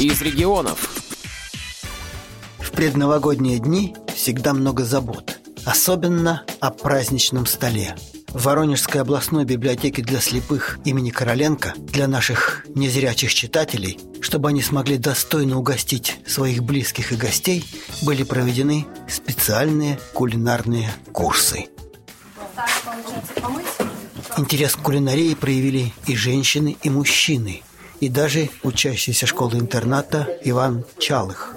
из регионов. В предновогодние дни всегда много забот, особенно о праздничном столе. В Воронежской областной библиотеке для слепых имени Короленко для наших незрячих читателей, чтобы они смогли достойно угостить своих близких и гостей, были проведены специальные кулинарные курсы. Интерес к кулинарии проявили и женщины, и мужчины, и даже учащийся школы-интерната Иван Чалых.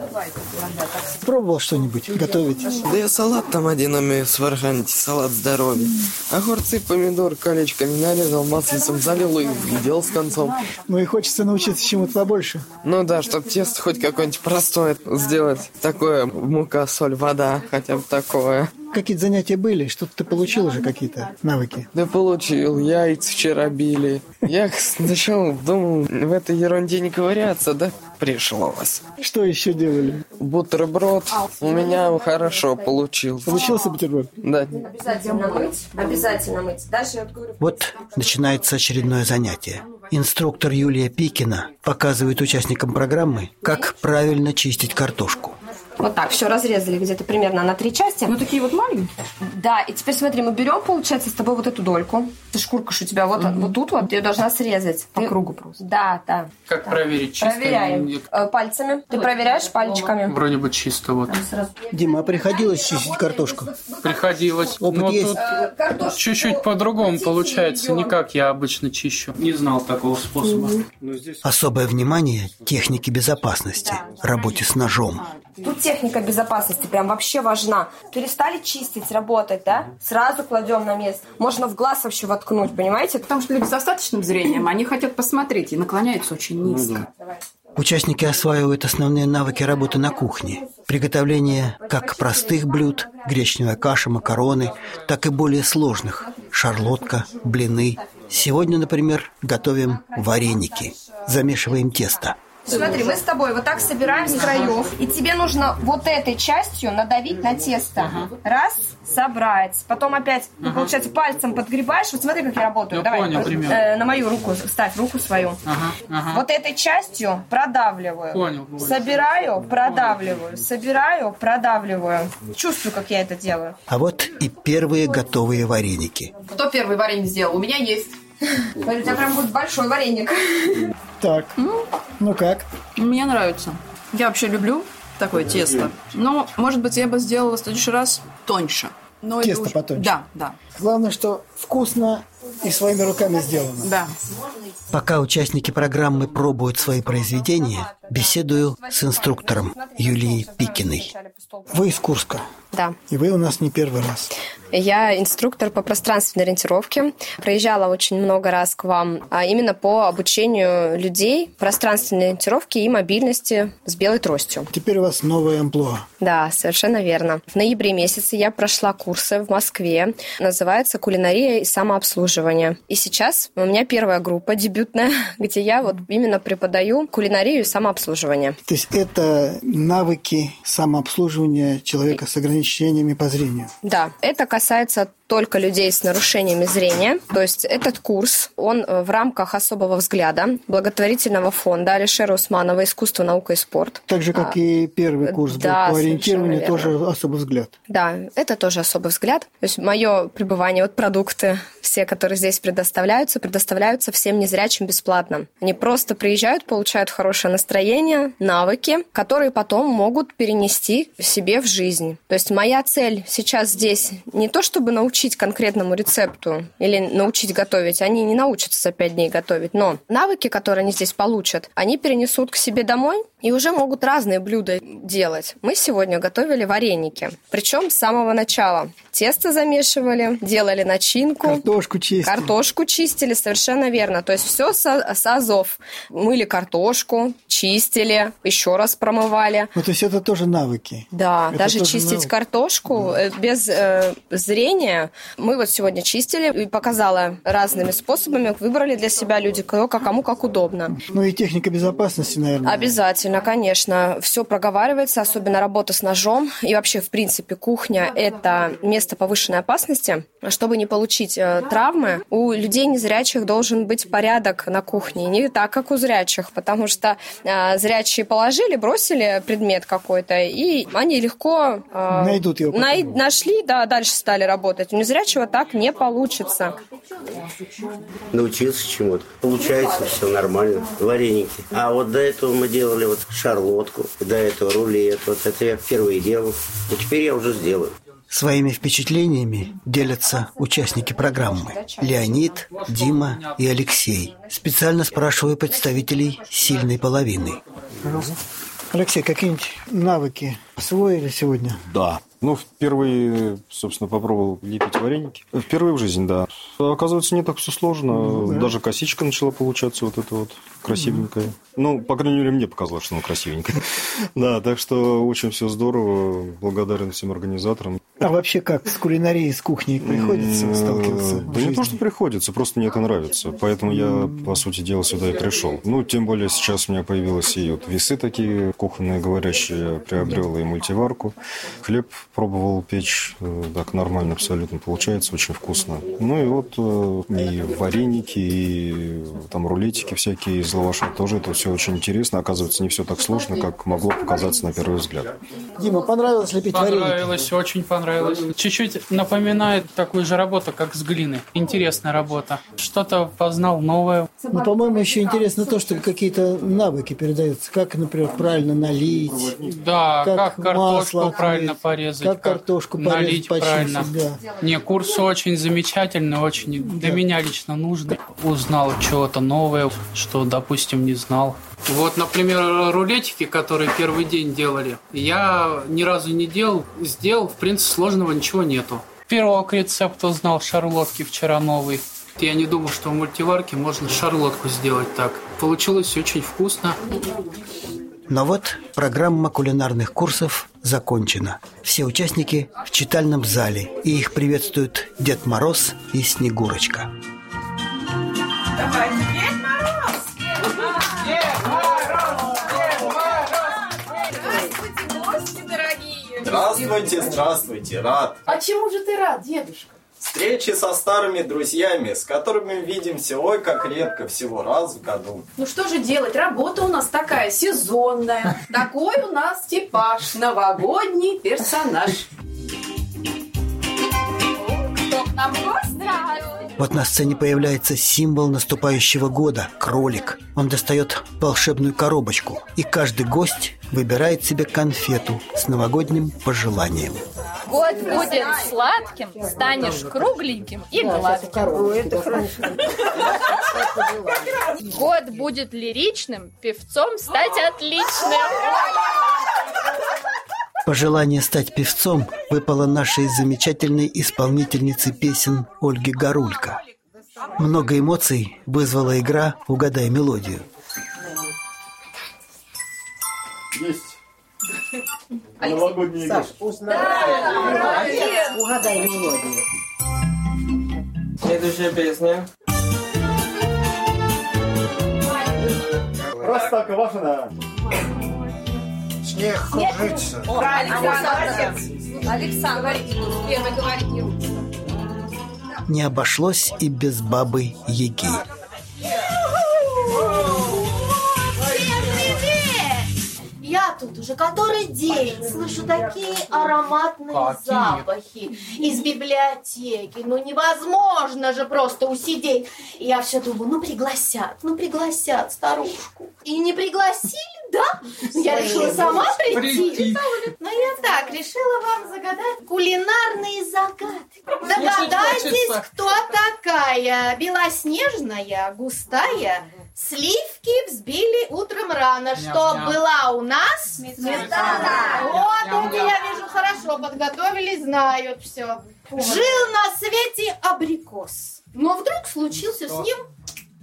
Пробовал что-нибудь готовить? Да я салат там один умею сварганить, салат здоровья. Огурцы, помидор колечками нарезал, маслицем залил и дел с концом. Ну и хочется научиться чему-то побольше. Ну да, чтобы тесто хоть какое-нибудь простое сделать. Такое мука, соль, вода, хотя бы такое. Какие-то занятия были? Что-то ты получил уже какие-то навыки? Да получил. Яйца вчера били. Я сначала думал, в этой ерунде не ковыряться, да пришлось. Что еще делали? Бутерброд у меня хорошо получился. Получился бутерброд? Да. Обязательно мыть. Обязательно мыть. Даже я говорю, Вот начинается очередное занятие. Инструктор Юлия Пикина показывает участникам программы, как правильно чистить картошку. Вот так, все разрезали где-то примерно на три части. Ну, такие вот маленькие. Да, и теперь смотри, мы берем, получается, с тобой вот эту дольку. Ты шкурка у тебя вот, вот тут вот, ты ее должна срезать. По Ты- кругу просто. Да, да. Как проверить, чисто Проверяем. или- Э, Пальцами. Ты проверяешь пальчиками. Вроде бы чисто вот. Дима, а приходилось чистить картошку? Приходилось. Опыт Но есть? тут Картошку чуть-чуть по-другому получается, не как я обычно чищу. Не знал такого способа. Особое внимание технике безопасности, работе с ножом. Тут техника безопасности прям вообще важна. Перестали чистить, работать, да? Сразу кладем на место. Можно в глаз вообще воткнуть, понимаете? Потому что люди с остаточным зрением, они хотят посмотреть и наклоняются очень низко. Участники осваивают основные навыки работы на кухне. Приготовление как простых блюд, гречневая каша, макароны, так и более сложных – шарлотка, блины. Сегодня, например, готовим вареники. Замешиваем тесто. Смотри, мы с тобой вот так собираем с краев, и тебе нужно вот этой частью надавить на тесто. Раз, собрать. Потом опять, ну, получается, пальцем подгребаешь. Вот смотри, как я работаю. Я Давай, понял э, примерно. э, на мою руку ставь, руку свою. Ага, ага. Вот этой частью продавливаю. Понял, понял. Собираю, продавливаю. Собираю, продавливаю. Чувствую, как я это делаю. А вот и первые готовые вареники. Кто первый варенье сделал? У меня есть. Смотри, у тебя прям будет большой вареник. Так, ну как? Мне нравится. Я вообще люблю такое тесто. Но, может быть, я бы сделала в следующий раз тоньше. Но Тесто уже- потоньше. Да, да, Главное, что вкусно и своими руками сделано. да. Пока участники программы пробуют свои произведения, беседую с инструктором Юлией Пикиной. Вы из Курска, Да. и вы у нас не первый раз. Я инструктор по пространственной ориентировке. Проезжала очень много раз к вам а именно по обучению людей пространственной ориентировки и мобильности с белой тростью. Теперь у вас новая амплуа. Да, совершенно верно. В ноябре месяце я прошла курсы в Москве. Называется «Кулинария и самообслуживание». И сейчас у меня первая группа, дебютная, где я вот именно преподаю кулинарию и самообслуживание. То есть это навыки самообслуживания человека с ограничениями по зрению. Да, это касается только людей с нарушениями зрения. То есть этот курс, он э, в рамках особого взгляда благотворительного фонда Алишера Усманова «Искусство, наука и спорт». Так же, как и первый курс был да, по ориентированию, тоже особый взгляд. Да, это тоже особый взгляд. То есть мое пребывание, вот продукты, все, которые здесь предоставляются, предоставляются всем незрячим бесплатно. Они просто приезжают, получают хорошее настроение, навыки, которые потом могут перенести себе в жизнь. То есть моя цель сейчас здесь не то, чтобы научить конкретному рецепту или научить готовить. Они не научатся за пять дней готовить, но навыки, которые они здесь получат, они перенесут к себе домой и уже могут разные блюда делать. Мы сегодня готовили вареники. Причем с самого начала. Тесто замешивали, делали начинку. Картошку чистить. Картошку чистили, совершенно верно. То есть все с, с азов. Мыли картошку, чистили, еще раз промывали. Ну, то есть это тоже навыки. Да, Это даже чистить навык. картошку э, без э, зрения. Мы вот сегодня чистили и показала разными способами. Выбрали для себя люди, кто, кому как удобно. Ну и техника безопасности, наверное. Обязательно. Обязательно, конечно. Все проговаривается, особенно работа с ножом. И вообще, в принципе, кухня – это место повышенной опасности. Чтобы не получить э, травмы, у людей незрячих должен быть порядок на кухне. Не так, как у зрячих, потому что э, зрячие положили, бросили предмет какой-то, и они легко... Э, Найдут его. Най- нашли, да, дальше стали работать. У незрячего так не получится. Научился чему-то. Получается все нормально. Вареники. А вот до этого мы делали вот шарлотку, до этого рулет. Вот это я впервые делал. И теперь я уже сделаю. Своими впечатлениями делятся участники программы. Леонид, Дима и Алексей. Специально спрашиваю представителей сильной половины. Алексей, какие-нибудь навыки освоили сегодня? Да. Ну, впервые, собственно, попробовал лепить вареники. Впервые в жизни, да. Оказывается, не так все сложно. Да. Даже косичка начала получаться вот эта вот красивенькая. Ну, по крайней мере, мне показалось, что она красивенькая. Да, так что очень все здорово. Благодарен всем организаторам. А вообще как? С кулинарией, с кухней приходится сталкиваться? Да не то, что приходится, просто мне это нравится. Поэтому я, по сути дела, сюда и пришел. Ну, тем более сейчас у меня появилось и вот весы такие кухонные говорящие. Приобрел и мультиварку. Хлеб пробовал печь. Э, так нормально абсолютно получается, очень вкусно. Ну и вот э, и вареники, и там рулетики всякие из лаваша тоже. Это все очень интересно. Оказывается, не все так сложно, как могло показаться на первый взгляд. Дима, понравилось лепить понравилось, вареники? Понравилось, очень понравилось. Чуть-чуть напоминает такую же работу, как с глины. Интересная работа. Что-то познал новое. Ну, по-моему, еще интересно то, что какие-то навыки передаются. Как, например, правильно налить. Да, как, как картошку правильно порезать. Как, как картошку налить правильно. Да. Не, курс очень замечательный, очень да. для меня лично нужный. Узнал чего-то новое, что, допустим, не знал. Вот, например, рулетики, которые первый день делали, я ни разу не делал. Сделал, в принципе, сложного ничего нету. Пирог рецепт узнал, шарлотки вчера новый. Я не думал, что в мультиварке можно шарлотку сделать так. Получилось очень вкусно. Но вот программа кулинарных курсов закончена. Все участники в читальном зале, и их приветствуют Дед Мороз и Снегурочка. Давайте, Дед Мороз! Дед Мороз! Здравствуйте, гости дорогие! Здравствуйте, здравствуйте, рад. А чему же ты рад, дедушка? Встречи со старыми друзьями, с которыми видимся, ой, как редко, всего раз в году. Ну что же делать, работа у нас такая сезонная. Такой у нас типаж, новогодний персонаж. Кто к нам гость? Вот на сцене появляется символ наступающего года – кролик. Он достает волшебную коробочку, и каждый гость выбирает себе конфету с новогодним пожеланием. Год будет сладким, станешь кругленьким и гладким. Год будет лиричным, певцом стать отличным. Пожелание стать певцом выпало нашей замечательной исполнительнице песен Ольге Гарулько. Много эмоций вызвала игра «Угадай мелодию». Новогодняя игра. Угадай мелодию. Следующая песня. Простоквашино. Снег кружится. Александр, Александр, первый говорит Не обошлось и без бабы Яги. Уже который день слышу такие ароматные запахи из библиотеки. Ну невозможно же просто усидеть. И я все думаю, ну пригласят, ну пригласят старушку. И не пригласили, да? Ну, Я решила сама прийти. Прийти. Но я так, решила вам загадать кулинарные загадки. Догадайтесь, кто такая? Белоснежная, густая, Сливки взбили утром рано, что была у нас сметана. Вот Ням-ням. это я вижу хорошо, подготовили, знают все. Жил на свете абрикос, но вдруг случился с ним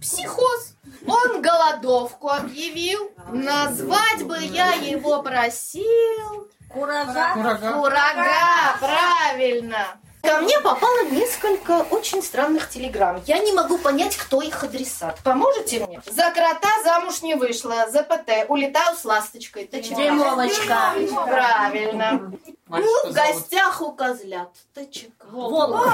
психоз. Он голодовку объявил, назвать бы я его просил. Курага. Курага. Курага, правильно. Ко мне попало несколько очень странных телеграмм. Я не могу понять, кто их адресат. Поможете мне? За крота замуж не вышла. За ПТ. Улетаю с ласточкой. ТЧК. Дюймовочка. Правильно. Ну, в гостях у козлят. ТЧК. Волк.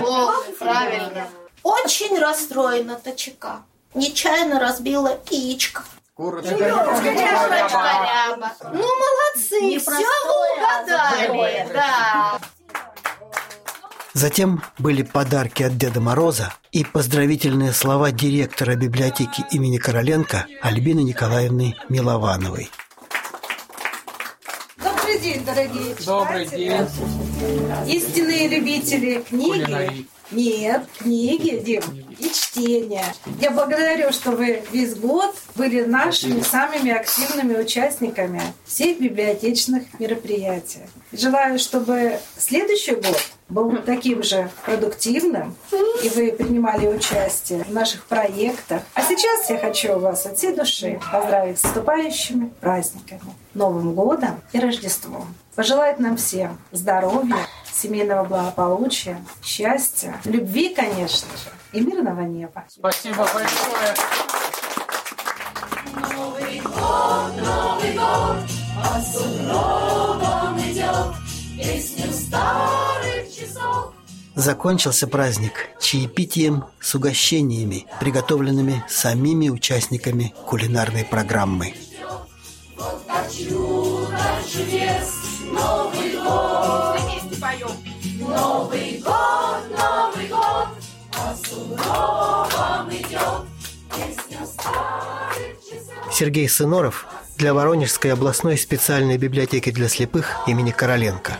Волк, правильно. Очень расстроена ТЧК. Нечаянно разбила яичко. Курочка. Ряба. Ну, молодцы, все угадали. Да. Затем были подарки от Деда Мороза и поздравительные слова директора библиотеки имени Короленко Альбины Николаевны Миловановой. Добрый день, дорогие Добрый читатели. Истинные любители книги. Нет, книги, Дим, и чтения. Я благодарю, что вы весь год были нашими самыми активными участниками всех библиотечных мероприятий. Желаю, чтобы следующий год был таким же продуктивным, и вы принимали участие в наших проектах. А сейчас я хочу вас от всей души поздравить с наступающими праздниками, Новым годом и Рождеством. Пожелать нам всем здоровья, семейного благополучия, счастья, любви, конечно же, и мирного неба. Спасибо большое. Новый год, Новый год, по сугробам идет, песню часов. Закончился праздник чаепитием с угощениями, приготовленными самими участниками кулинарной программы. Сергей Сыноров для Воронежской областной специальной библиотеки для слепых имени Короленко.